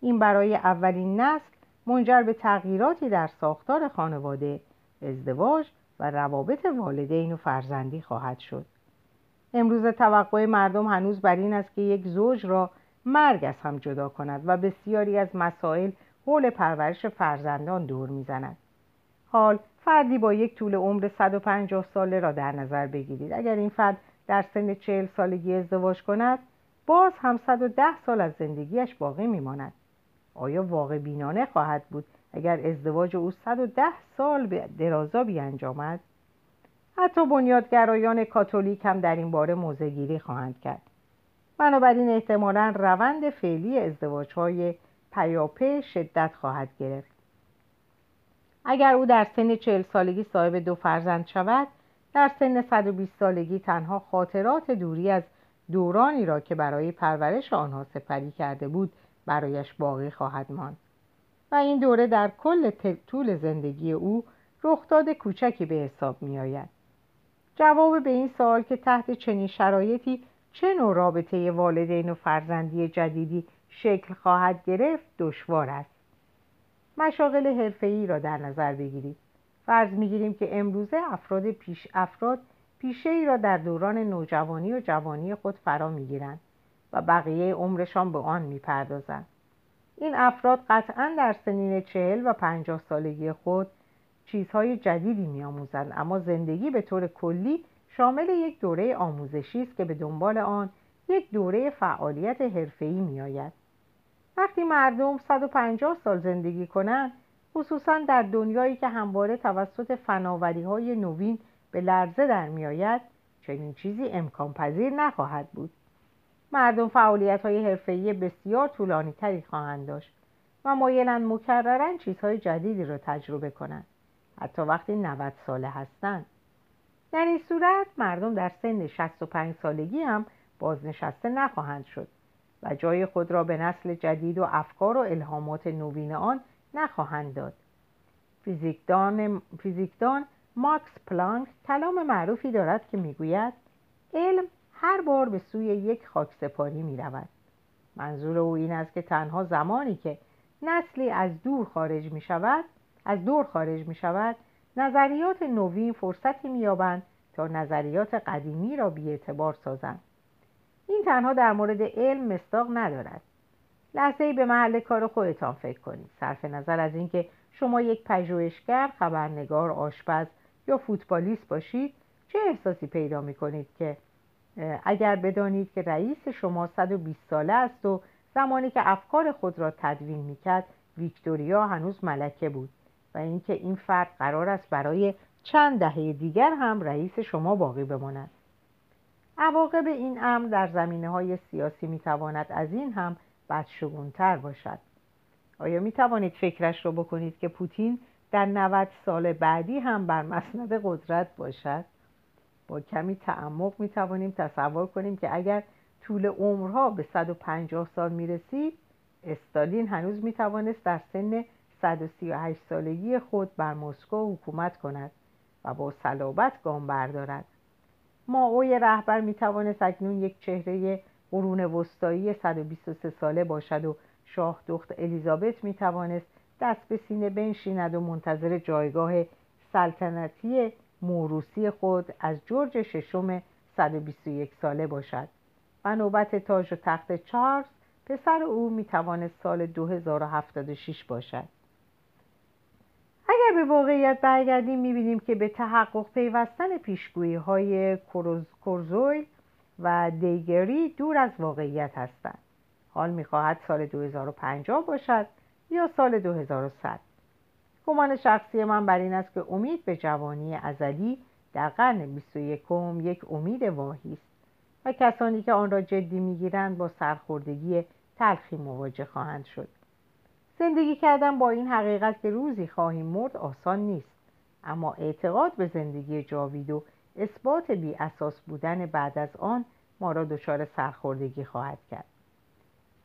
این برای اولین نسل منجر به تغییراتی در ساختار خانواده ازدواج و روابط والدین و فرزندی خواهد شد. امروز توقع مردم هنوز بر این است که یک زوج را مرگ از هم جدا کند و بسیاری از مسائل حول پرورش فرزندان دور می‌زند. حال فردی با یک طول عمر 150 ساله را در نظر بگیرید. اگر این فرد در سن 40 سالگی ازدواج کند باز هم 110 سال از زندگیش باقی میماند. آیا واقع بینانه خواهد بود اگر ازدواج او 110 سال به درازا بیانجامد؟ حتی بنیادگرایان کاتولیک هم در این باره موزگیری خواهند کرد. بنابراین احتمالا روند فعلی ازدواج های پیاپی شدت خواهد گرفت اگر او در سن چهل سالگی صاحب دو فرزند شود در سن 120 سالگی تنها خاطرات دوری از دورانی را که برای پرورش آنها سپری کرده بود برایش باقی خواهد ماند و این دوره در کل طول زندگی او رخداد کوچکی به حساب می آید. جواب به این سوال که تحت چنین شرایطی چه نوع رابطه والدین و فرزندی جدیدی شکل خواهد گرفت دشوار است. مشاغل حرفه‌ای را در نظر بگیرید. فرض می‌گیریم که امروزه افراد پیش افراد پیشه ای را در دوران نوجوانی و جوانی خود فرا می‌گیرند و بقیه عمرشان به آن می‌پردازند. این افراد قطعا در سنین چهل و پنجاه سالگی خود چیزهای جدیدی میآموزند اما زندگی به طور کلی شامل یک دوره آموزشی است که به دنبال آن یک دوره فعالیت حرفه‌ای میآید. وقتی مردم 150 سال زندگی کنند خصوصا در دنیایی که همواره توسط فناوری های نوین به لرزه در میآید چنین چیزی امکان پذیر نخواهد بود. مردم فعالیت های حرفه‌ای بسیار طولانی تری خواهند داشت و مایلند مکررا چیزهای جدیدی را تجربه کنند حتی وقتی 90 ساله هستند. در این صورت مردم در سن 65 سالگی هم بازنشسته نخواهند شد. و جای خود را به نسل جدید و افکار و الهامات نوین آن نخواهند داد. فیزیکدان, فیزیکدان ماکس پلانک کلام معروفی دارد که می‌گوید علم هر بار به سوی یک خاک سپاری می رود منظور او این است که تنها زمانی که نسلی از دور خارج می شود از دور خارج می شود نظریات نوین فرصتی می تا نظریات قدیمی را اعتبار سازند. این تنها در مورد علم مستاق ندارد. لحظه ای به محل کار خودتان فکر کنید. صرف نظر از اینکه شما یک پژوهشگر خبرنگار آشپز یا فوتبالیست باشید چه احساسی پیدا می کنید که اگر بدانید که رئیس شما 120 ساله است و زمانی که افکار خود را تدوین می‌کرد ویکتوریا هنوز ملکه بود و اینکه این فرد قرار است برای چند دهه دیگر هم رئیس شما باقی بماند. عواقب این امر در زمینه های سیاسی می تواند از این هم بدشگونتر باشد. آیا می توانید فکرش را بکنید که پوتین در 90 سال بعدی هم بر مسند قدرت باشد؟ با کمی تعمق می توانیم تصور کنیم که اگر طول عمرها به 150 سال می رسید استالین هنوز می توانست در سن 138 سالگی خود بر مسکو حکومت کند و با صلابت گام بردارد. ماوی رهبر می توانست اکنون یک چهره قرون وسطایی 123 ساله باشد و شاه دخت الیزابت می توانست دست به سینه بنشیند و منتظر جایگاه سلطنتی موروسی خود از جورج ششم 121 ساله باشد. و نوبت تاج و تخت چارلز پسر او می توانست سال 2076 باشد. اگر به واقعیت برگردیم می‌بینیم که به تحقق پیوستن پیشگویی های کورزویل و دیگری دور از واقعیت هستند. حال می‌خواهد سال 2050 باشد یا سال 2100 گمان شخصی من بر این است که امید به جوانی ازلی در قرن 21 یک امید واهی است و کسانی که آن را جدی می‌گیرند با سرخوردگی تلخی مواجه خواهند شد. زندگی کردن با این حقیقت که روزی خواهیم مرد آسان نیست. اما اعتقاد به زندگی جاوید و اثبات بی اساس بودن بعد از آن ما را دچار سرخوردگی خواهد کرد.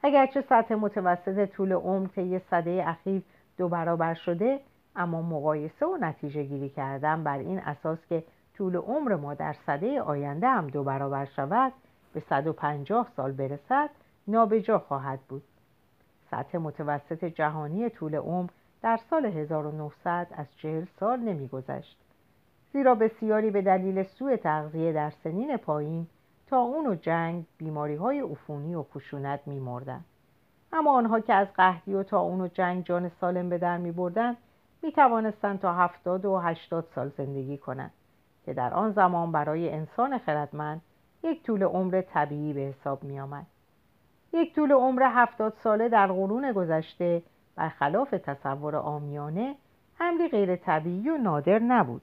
اگرچه سطح متوسط طول عمر طی صده اخیر دو برابر شده اما مقایسه و نتیجه گیری کردن بر این اساس که طول عمر ما در صده آینده هم دو برابر شود به 150 سال برسد نابجا خواهد بود. سطح متوسط جهانی طول عمر در سال 1900 از چهل سال نمیگذشت زیرا بسیاری به دلیل سوء تغذیه در سنین پایین تا اون و جنگ بیماری های عفونی و خشونت میمردن اما آنها که از قهدی و تا اون و جنگ جان سالم به در می بردن تا هفتاد و هشتاد سال زندگی کنند که در آن زمان برای انسان خردمند یک طول عمر طبیعی به حساب می آمد. یک طول عمر هفتاد ساله در قرون گذشته برخلاف تصور آمیانه امری غیر طبیعی و نادر نبود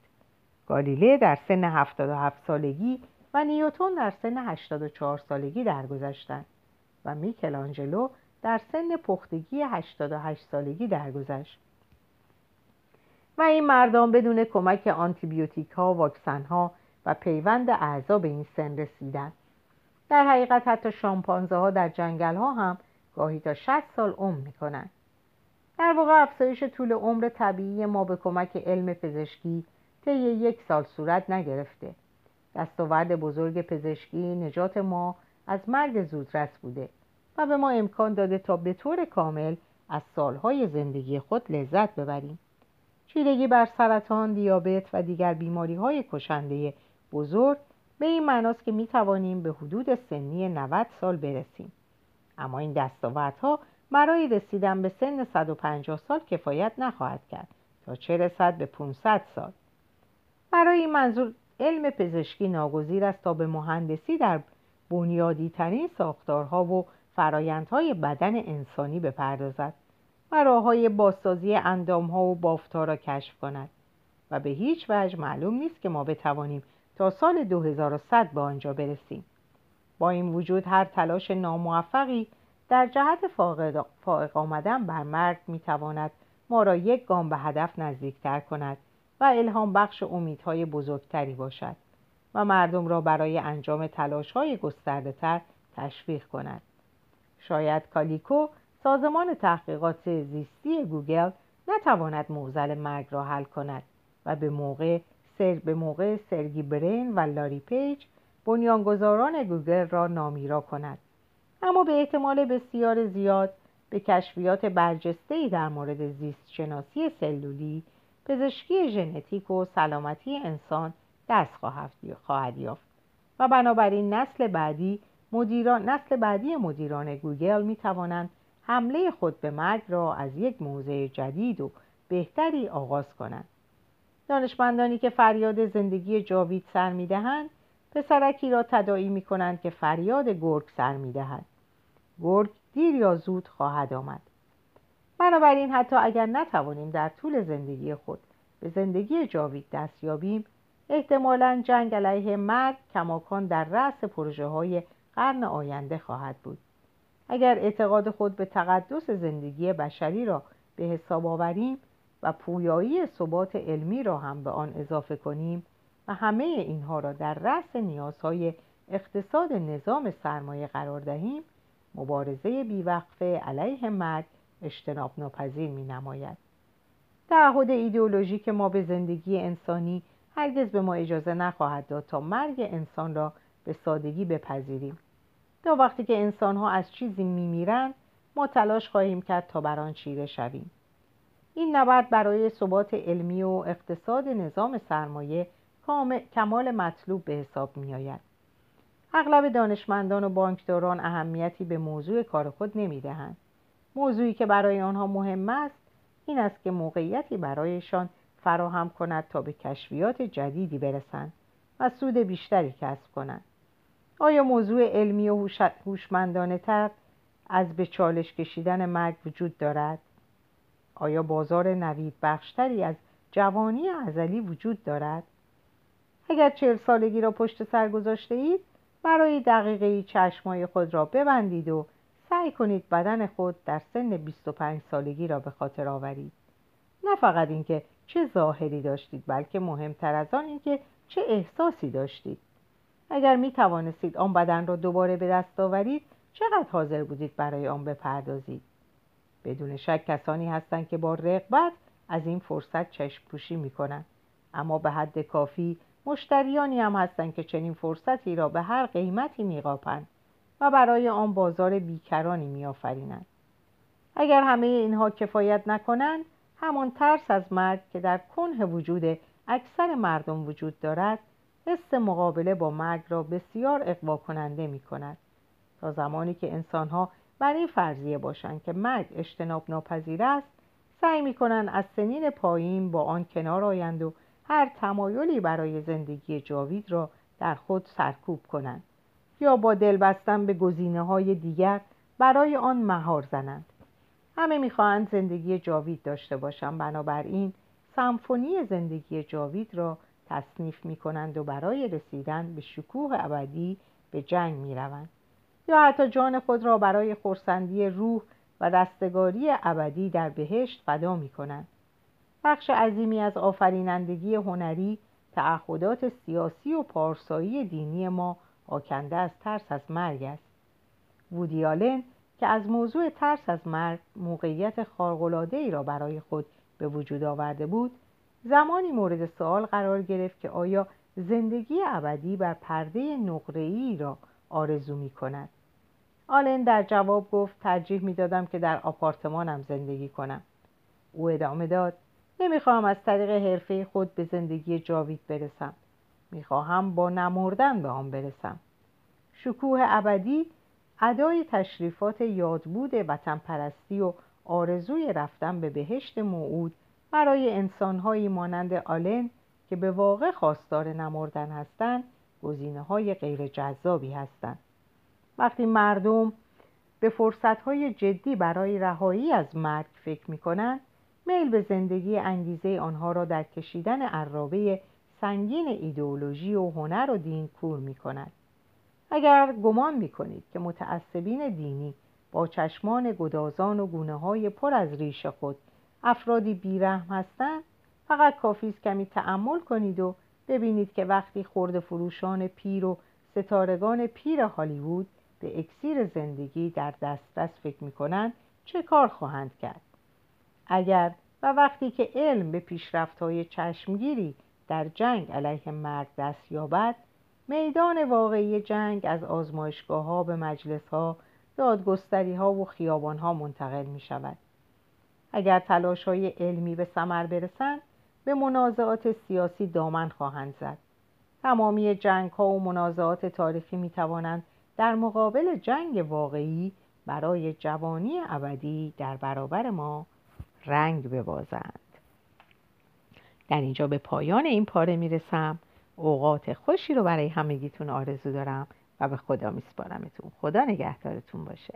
گالیله در سن 77 سالگی و نیوتون در سن 84 سالگی درگذشتند و میکلانجلو در سن پختگی 88 سالگی درگذشت و این مردان بدون کمک آنتیبیوتیک ها، واکسن ها و پیوند اعضا به این سن رسیدند. در حقیقت حتی شامپانزه ها در جنگل ها هم گاهی تا 60 سال عمر می کنند. در واقع افزایش طول عمر طبیعی ما به کمک علم پزشکی طی یک سال صورت نگرفته. دستاورد بزرگ پزشکی نجات ما از مرگ زودرس بوده و به ما امکان داده تا به طور کامل از سالهای زندگی خود لذت ببریم. چیرگی بر سرطان، دیابت و دیگر بیماری های کشنده بزرگ به این معناست که می توانیم به حدود سنی 90 سال برسیم. اما این دستاوردها برای رسیدن به سن 150 سال کفایت نخواهد کرد تا چه رسد به 500 سال. برای این منظور علم پزشکی ناگزیر است تا به مهندسی در بنیادی ترین ساختارها و فرایندهای بدن انسانی بپردازد و راه های بازسازی اندام ها و بافتها را کشف کند و به هیچ وجه معلوم نیست که ما بتوانیم تا سال 2100 به آنجا برسیم. با این وجود هر تلاش ناموفقی در جهت فائق آمدن بر مرگ می‌تواند ما را یک گام به هدف نزدیکتر کند و الهام بخش امیدهای بزرگتری باشد و مردم را برای انجام تلاشهای گسترده تر تشویق کند. شاید کالیکو سازمان تحقیقات زیستی گوگل نتواند موزل مرگ را حل کند و به موقع سر به موقع سرگی برین و لاری پیج بنیانگذاران گوگل را نامیرا کند. اما به احتمال بسیار زیاد به کشفیات برجسته‌ای در مورد زیست شناسی سلولی پزشکی ژنتیک و سلامتی انسان دست خواهد یافت. و بنابراین نسل بعدی مدیران نسل بعدی مدیران گوگل می توانند حمله خود به مرگ را از یک موضع جدید و بهتری آغاز کنند. دانشمندانی که فریاد زندگی جاوید سر می‌دهند پسرکی را تداعی می کنند که فریاد گرگ سر می‌دهد. گرگ دیر یا زود خواهد آمد. بنابراین حتی اگر نتوانیم در طول زندگی خود به زندگی جاوید دست یابیم احتمالا جنگ علیه مرگ کماکان در رأس پروژه های قرن آینده خواهد بود. اگر اعتقاد خود به تقدس زندگی بشری را به حساب آوریم و پویایی ثبات علمی را هم به آن اضافه کنیم و همه اینها را در رأس نیازهای اقتصاد نظام سرمایه قرار دهیم مبارزه بیوقفه علیه مرگ اجتناب ناپذیر می نماید. تعهد ایدئولوژیک ما به زندگی انسانی هرگز به ما اجازه نخواهد داد تا مرگ انسان را به سادگی بپذیریم. تا وقتی که انسان ها از چیزی میمیرند ما تلاش خواهیم کرد تا بر آن چیره شویم. این نبرد برای ثبات علمی و اقتصاد نظام سرمایه کمال مطلوب به حساب می آید. اغلب دانشمندان و بانکداران اهمیتی به موضوع کار خود نمی دهند. موضوعی که برای آنها مهم است این است که موقعیتی برایشان فراهم کند تا به کشفیات جدیدی برسند و سود بیشتری کسب کنند آیا موضوع علمی و هوشمندانه تر از به چالش کشیدن مرگ وجود دارد؟ آیا بازار نوید بخشتری از جوانی ازلی وجود دارد؟ اگر چهل سالگی را پشت سر گذاشته اید برای دقیقه چشمای خود را ببندید و سعی کنید بدن خود در سن 25 سالگی را به خاطر آورید. نه فقط اینکه چه ظاهری داشتید بلکه مهمتر از آن اینکه چه احساسی داشتید. اگر می توانستید آن بدن را دوباره به دست آورید چقدر حاضر بودید برای آن بپردازید؟ بدون شک کسانی هستند که با رغبت از این فرصت چشم پوشی می کنند اما به حد کافی مشتریانی هم هستند که چنین فرصتی را به هر قیمتی میقاپند و برای آن بازار بیکرانی میآفرینند. اگر همه اینها کفایت نکنند همان ترس از مرگ که در کنه وجود اکثر مردم وجود دارد حس مقابله با مرگ را بسیار اقوا کننده می کند تا زمانی که انسانها بر این فرضیه باشند که مرگ اجتناب ناپذیر است سعی می کنند از سنین پایین با آن کنار آیند و هر تمایلی برای زندگی جاوید را در خود سرکوب کنند یا با دل بستن به گزینه های دیگر برای آن مهار زنند همه می‌خواهند زندگی جاوید داشته باشند بنابراین سمفونی زندگی جاوید را تصنیف می کنند و برای رسیدن به شکوه ابدی به جنگ می روند. یا حتی جان خود را برای خورسندی روح و رستگاری ابدی در بهشت فدا می کنند. بخش عظیمی از آفرینندگی هنری تعهدات سیاسی و پارسایی دینی ما آکنده از ترس از مرگ است وودیالن که از موضوع ترس از مرگ موقعیت ای را برای خود به وجود آورده بود زمانی مورد سوال قرار گرفت که آیا زندگی ابدی بر پرده ای را آرزو می کند آلن در جواب گفت ترجیح می دادم که در آپارتمانم زندگی کنم. او ادامه داد نمی‌خواهم از طریق حرفه خود به زندگی جاوید برسم. می‌خواهم با نمردن به آن برسم. شکوه ابدی ادای تشریفات یادبود وطن پرستی و آرزوی رفتن به بهشت موعود برای انسانهایی مانند آلن که به واقع خواستار نمردن هستند گزینه های غیر جذابی هستند. وقتی مردم به فرصت های جدی برای رهایی از مرگ فکر می کنند میل به زندگی انگیزه آنها را در کشیدن عرابه سنگین ایدئولوژی و هنر و دین کور می کند. اگر گمان می کنید که متعصبین دینی با چشمان گدازان و گونه های پر از ریش خود افرادی بیرحم هستند فقط کافی است کمی تأمل کنید و ببینید که وقتی خورد فروشان پیر و ستارگان پیر هالیوود به اکسیر زندگی در دسترس فکر می کنند چه کار خواهند کرد؟ اگر و وقتی که علم به های چشمگیری در جنگ علیه مرگ دست یابد میدان واقعی جنگ از آزمایشگاه ها به مجلس ها دادگستری ها و خیابان ها منتقل می شود اگر تلاش های علمی به ثمر برسند به منازعات سیاسی دامن خواهند زد. تمامی جنگ ها و منازعات تاریخی می توانند در مقابل جنگ واقعی برای جوانی ابدی در برابر ما رنگ ببازند. در اینجا به پایان این پاره می‌رسم. اوقات خوشی رو برای همگیتون آرزو دارم و به خدا میسپارمتون. خدا نگهدارتون باشه.